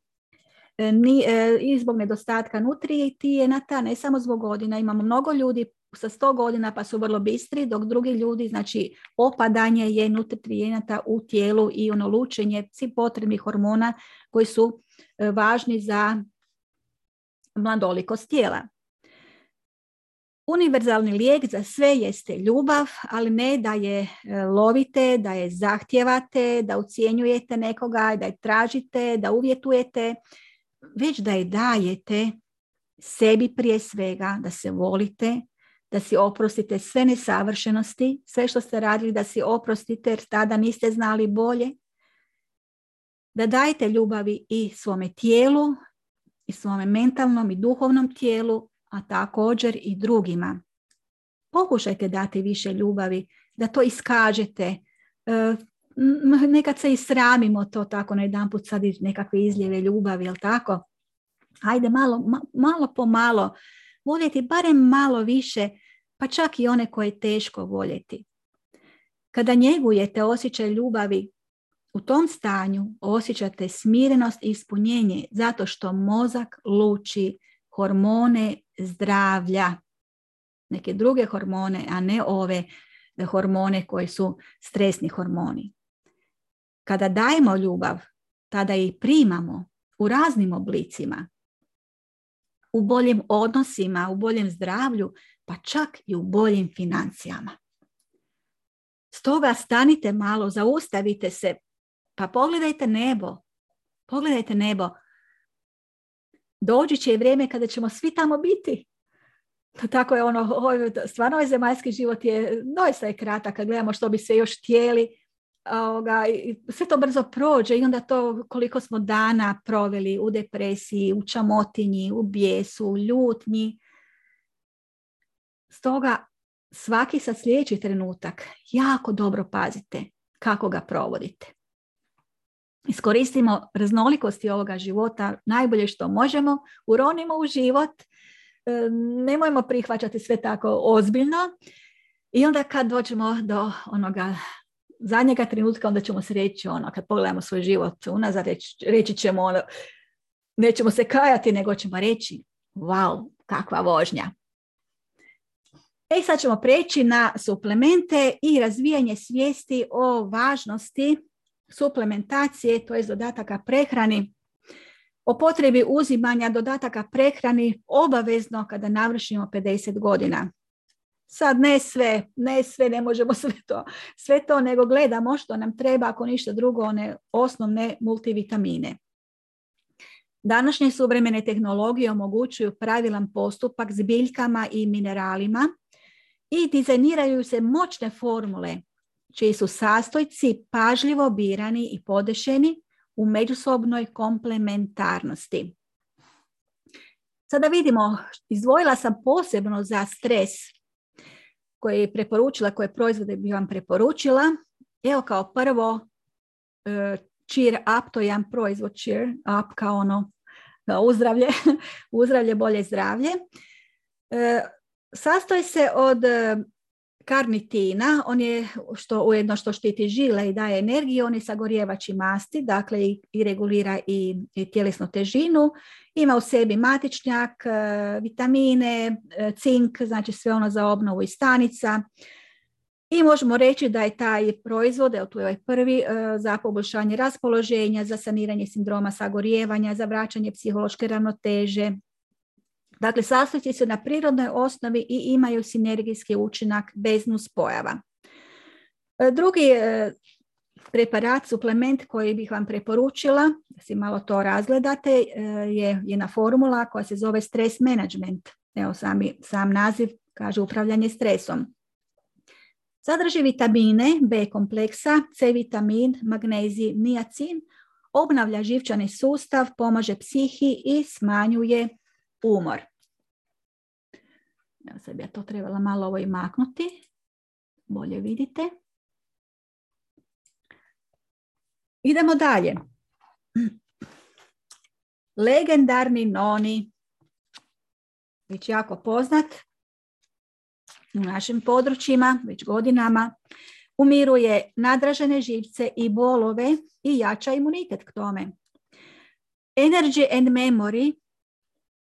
e, ni, e, i zbog nedostatka nutrijenata, ne samo zbog godina, imamo mnogo ljudi sa 100 godina pa su vrlo bistri, dok drugi ljudi, znači opadanje je nutrijenata u tijelu i ono lučenje svih potrebnih hormona koji su e, važni za mladolikost tijela. Univerzalni lijek za sve jeste ljubav, ali ne da je e, lovite, da je zahtjevate, da ucijenjujete nekoga, da je tražite, da uvjetujete, već da je dajete sebi prije svega, da se volite, da si oprostite sve nesavršenosti, sve što ste radili da si oprostite jer tada niste znali bolje, da dajete ljubavi i svome tijelu, i svome mentalnom i duhovnom tijelu, a također i drugima. Pokušajte dati više ljubavi, da to iskažete. E, nekad se i sramimo to tako na jedan put sad nekakve izljeve ljubavi, jel tako? Hajde malo, malo po malo, voljeti barem malo više, pa čak i one koje je teško voljeti. Kada njegujete osjećaj ljubavi, u tom stanju osjećate smirenost i ispunjenje zato što mozak luči hormone zdravlja, neke druge hormone, a ne ove hormone koji su stresni hormoni. Kada dajemo ljubav, tada i primamo u raznim oblicima, u boljim odnosima, u boljem zdravlju, pa čak i u boljim financijama. Stoga stanite malo, zaustavite se, pa pogledajte nebo. Pogledajte nebo dođi će i vrijeme kada ćemo svi tamo biti. Tako je ono, stvarno ovaj zemaljski život je doista je kratak kad gledamo što bi se još htjeli. Ovoga, sve to brzo prođe i onda to koliko smo dana proveli u depresiji, u čamotinji, u bijesu, u ljutnji. Stoga svaki sad sljedeći trenutak jako dobro pazite kako ga provodite iskoristimo raznolikosti ovoga života najbolje što možemo, uronimo u život, e, nemojmo prihvaćati sve tako ozbiljno i onda kad dođemo do onoga zadnjega trenutka, onda ćemo se reći ono, kad pogledamo svoj život unazad, reći, ćemo ono, nećemo se kajati, nego ćemo reći wow, kakva vožnja. E sad ćemo preći na suplemente i razvijanje svijesti o važnosti suplementacije, to je dodataka prehrani, o potrebi uzimanja dodataka prehrani obavezno kada navršimo 50 godina. Sad ne sve, ne sve, ne možemo sve to, sve to, nego gledamo što nam treba, ako ništa drugo, one osnovne multivitamine. Današnje suvremene tehnologije omogućuju pravilan postupak s biljkama i mineralima i dizajniraju se moćne formule čiji su sastojci pažljivo birani i podešeni u međusobnoj komplementarnosti. Sada vidimo, izdvojila sam posebno za stres koje je preporučila, koje proizvode bi vam preporučila. Evo kao prvo e, cheer up, to je jedan proizvod cheer up kao ono uzdravlje, [LAUGHS] uzdravlje, bolje zdravlje. E, sastoji se od karnitina, on je što ujedno što štiti žile i daje energiju, on je sagorijevač i masti, dakle i, regulira i, i tjelesnu težinu. Ima u sebi matičnjak, e, vitamine, e, cink, znači sve ono za obnovu i stanica. I možemo reći da je taj proizvod, evo je ovaj prvi, e, za poboljšanje raspoloženja, za saniranje sindroma sagorijevanja, za vraćanje psihološke ravnoteže, Dakle, sastojci se na prirodnoj osnovi i imaju sinergijski učinak bez nuspojava. E, drugi e, preparat, suplement koji bih vam preporučila, da si malo to razgledate, e, je jedna formula koja se zove stres management. Evo sami, sam naziv kaže upravljanje stresom. Sadrži vitamine B kompleksa, C vitamin, magnezij, niacin, obnavlja živčani sustav, pomaže psihi i smanjuje umor. Evo sad ja to trebala malo ovo i maknuti. Bolje vidite. Idemo dalje. Legendarni noni, već jako poznat u našim područjima, već godinama, umiruje nadražene živce i bolove i jača imunitet k tome. Energy and memory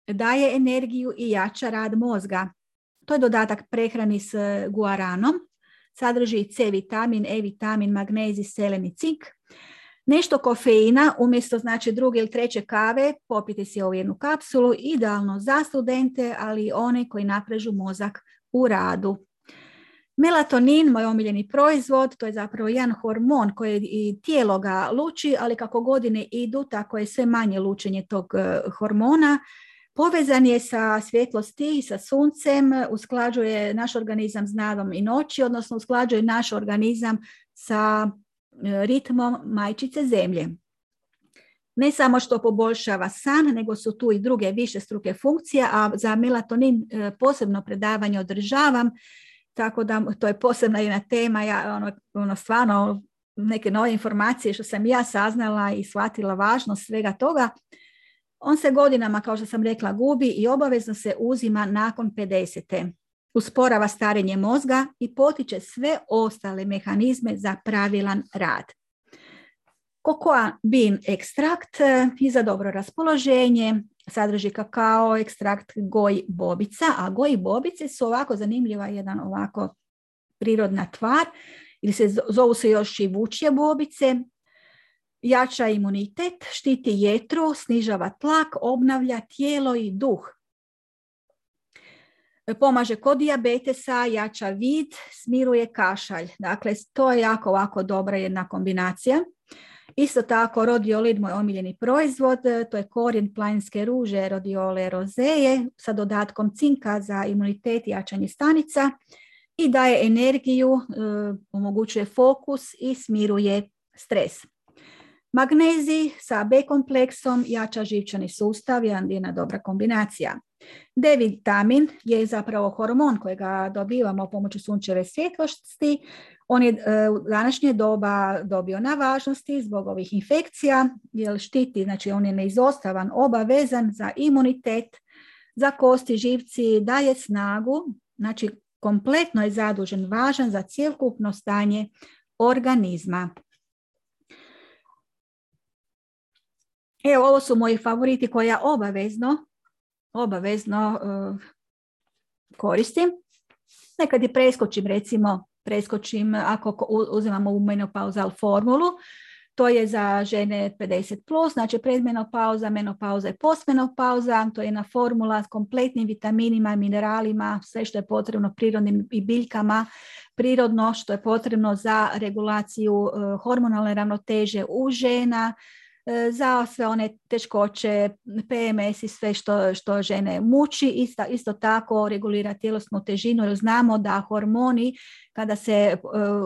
daje energiju i jača rad mozga. To je dodatak prehrani s guaranom. Sadrži C vitamin, E vitamin, magnezij, selen i cink. Nešto kofeina, umjesto znači druge ili treće kave, popite si ovu jednu kapsulu, idealno za studente, ali i one koji naprežu mozak u radu. Melatonin, moj omiljeni proizvod, to je zapravo jedan hormon koji i tijelo ga luči, ali kako godine idu, tako je sve manje lučenje tog eh, hormona. Povezan je sa svjetlosti i sa suncem, usklađuje naš organizam s nadom i noći, odnosno usklađuje naš organizam sa e, ritmom majčice zemlje. Ne samo što poboljšava san, nego su tu i druge više struke funkcije, a za melatonin e, posebno predavanje održavam, tako da to je posebna jedna tema, ja ono, ono stvarno neke nove informacije što sam ja saznala i shvatila važnost svega toga. On se godinama, kao što sam rekla, gubi i obavezno se uzima nakon 50. Usporava starenje mozga i potiče sve ostale mehanizme za pravilan rad. Kokoa bin ekstrakt e, i za dobro raspoloženje, sadrži kakao, ekstrakt goj bobica, a goj bobice su ovako zanimljiva, jedan ovako prirodna tvar, ili se zovu se još i vučje bobice, jača imunitet, štiti jetru, snižava tlak, obnavlja tijelo i duh. Pomaže kod dijabetesa, jača vid, smiruje kašalj. Dakle, to je jako ovako dobra jedna kombinacija. Isto tako, rodiolid, moj omiljeni proizvod, to je korijen planinske ruže, rodiole rozeje sa dodatkom cinka za imunitet i jačanje stanica i daje energiju, e, omogućuje fokus i smiruje stres. Magnezij sa B kompleksom jača živčani sustav, jedna dobra kombinacija. D vitamin je zapravo hormon kojega dobivamo pomoću sunčeve svjetlosti. On je e, u današnje doba dobio na važnosti zbog ovih infekcija, jer štiti, znači on je neizostavan, obavezan za imunitet, za kosti, živci, daje snagu, znači kompletno je zadužen, važan za cjelokupno stanje organizma. Evo, ovo su moji favoriti koje ja obavezno, obavezno uh, koristim. Nekad je preskočim, recimo, preskočim ako uzimamo u menopauzal formulu, to je za žene 50+, plus, znači predmenopauza, menopauza i postmenopauza, to je jedna formula s kompletnim vitaminima, mineralima, sve što je potrebno prirodnim i biljkama, prirodno što je potrebno za regulaciju uh, hormonalne ravnoteže u žena, za sve one teškoće, PMS i sve što, što žene muči. Isto, isto tako regulira tjelesnu težinu jer znamo da hormoni kada se e,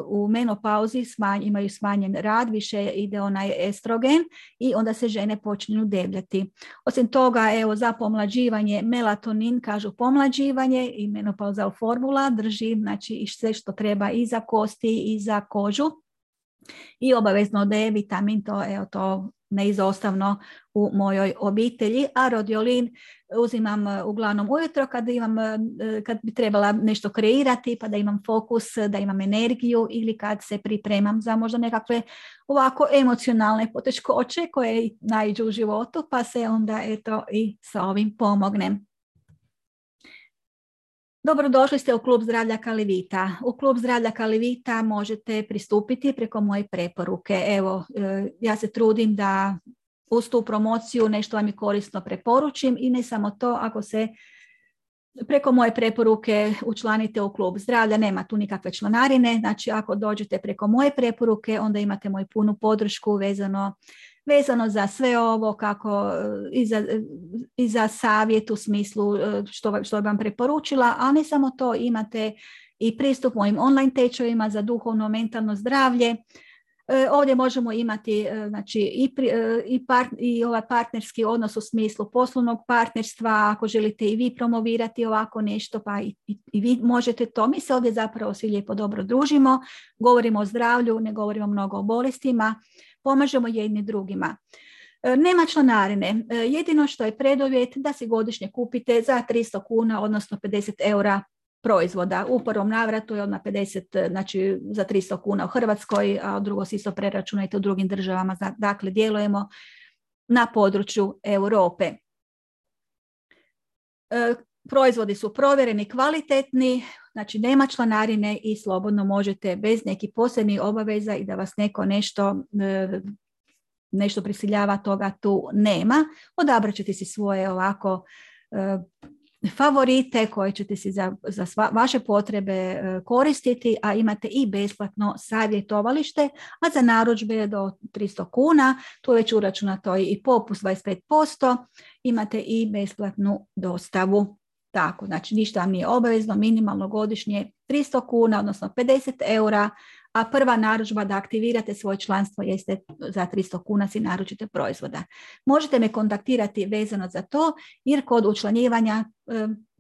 u menopauzi smanj, imaju smanjen rad, više ide onaj estrogen i onda se žene počinju debljati. Osim toga, evo, za pomlađivanje melatonin, kažu pomlađivanje i menopauzal formula drži znači, sve što treba i za kosti i za kožu. I obavezno D vitamin, to, evo, to neizostavno u mojoj obitelji, a rodiolin uzimam e, uglavnom ujutro kad, imam, e, kad bi trebala nešto kreirati, pa da imam fokus, da imam energiju ili kad se pripremam za možda nekakve ovako emocionalne poteškoće koje naiđu u životu, pa se onda eto i sa ovim pomognem. Dobrodošli ste u Klub zdravlja Kalivita. U Klub zdravlja Kalivita možete pristupiti preko moje preporuke. Evo, e, ja se trudim da uz tu promociju nešto vam je korisno preporučim i ne samo to, ako se preko moje preporuke učlanite u klub zdravlja, nema tu nikakve članarine, znači ako dođete preko moje preporuke, onda imate moju punu podršku vezano vezano za sve ovo kako i za, i za savjet u smislu e, što, što vam preporučila, a ne samo to imate i pristup mojim online tečajima za duhovno mentalno zdravlje. E, ovdje možemo imati e, znači, i, i, i ovaj partnerski odnos u smislu poslovnog partnerstva, ako želite i vi promovirati ovako nešto, pa i, i, vi možete to. Mi se ovdje zapravo svi lijepo dobro družimo, govorimo o zdravlju, ne govorimo mnogo o bolestima pomažemo jedni drugima. E, nema članarine. E, jedino što je predovjet da si godišnje kupite za 300 kuna, odnosno 50 eura proizvoda. U prvom navratu je odmah 50, znači za 300 kuna u Hrvatskoj, a drugo si isto preračunajte u drugim državama. Dakle, djelujemo na području Europe. E, proizvodi su provjereni, kvalitetni, znači nema članarine i slobodno možete bez nekih posebnih obaveza i da vas neko nešto e, nešto prisiljava, toga tu nema. Odabrat ćete si svoje ovako e, favorite koje ćete si za, za vaše potrebe e, koristiti, a imate i besplatno savjetovalište, a za narudžbe do 300 kuna, tu je već uračunato i popust 25%, imate i besplatnu dostavu. Tako, znači ništa vam nije obavezno, minimalno godišnje 300 kuna, odnosno 50 eura, a prva narudžba da aktivirate svoje članstvo jeste za 300 kuna si naručite proizvoda. Možete me kontaktirati vezano za to, jer kod učlanjivanja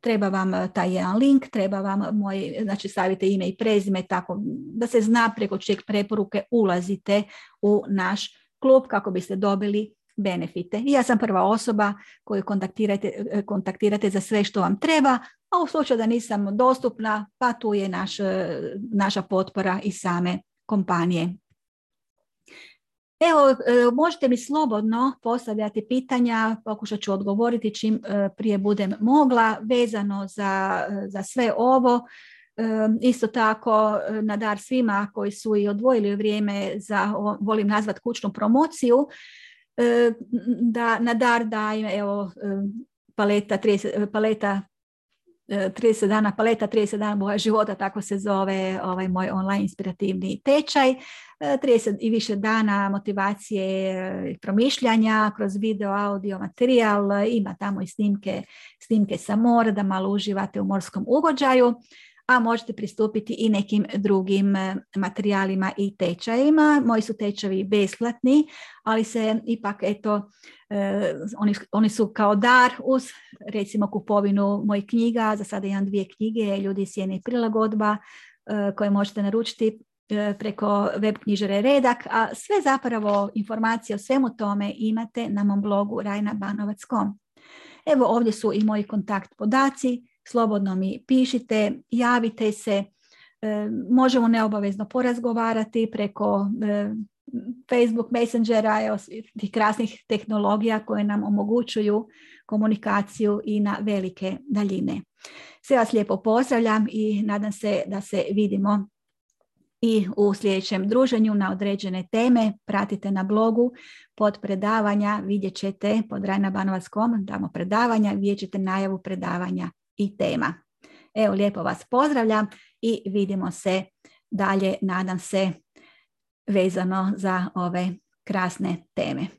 treba vam e, taj jedan link, treba vam moj, znači stavite ime i prezime, tako da se zna preko čeg preporuke ulazite u naš klub kako biste dobili benefite. I ja sam prva osoba koju kontaktirate, kontaktirate za sve što vam treba, a u slučaju da nisam dostupna, pa tu je naš, naša potpora i same kompanije. Evo, možete mi slobodno postavljati pitanja, pokušat ću odgovoriti čim e, prije budem mogla, vezano za, za sve ovo. E, isto tako e, na dar svima koji su i odvojili vrijeme za, volim nazvat kućnu promociju, E, da na dar dajem evo e, paleta 30, paleta 30 e, dana, paleta 30 dana moja života, tako se zove ovaj moj online inspirativni tečaj. 30 i više dana motivacije i promišljanja kroz video, audio, materijal, ima tamo i snimke, snimke sa mora da malo uživate u morskom ugođaju a možete pristupiti i nekim drugim e, materijalima i tečajima. Moji su tečajevi besplatni, ali se ipak, eto, e, oni, oni su kao dar uz recimo kupovinu mojih knjiga, za sada imam dvije knjige, Ljudi sjene i prilagodba, e, koje možete naručiti preko web knjižare Redak, a sve zapravo informacije o svemu tome imate na mom blogu rajnabanovac.com. Evo ovdje su i moji kontakt podaci, slobodno mi pišite, javite se, e, možemo neobavezno porazgovarati preko e, Facebook Messengera, evo, tih krasnih tehnologija koje nam omogućuju komunikaciju i na velike daljine. Sve vas lijepo pozdravljam i nadam se da se vidimo i u sljedećem druženju na određene teme. Pratite na blogu pod predavanja, vidjet ćete pod rajnabanovac.com, damo predavanja, vidjet ćete najavu predavanja i tema. Evo, lijepo vas pozdravljam i vidimo se dalje, nadam se, vezano za ove krasne teme.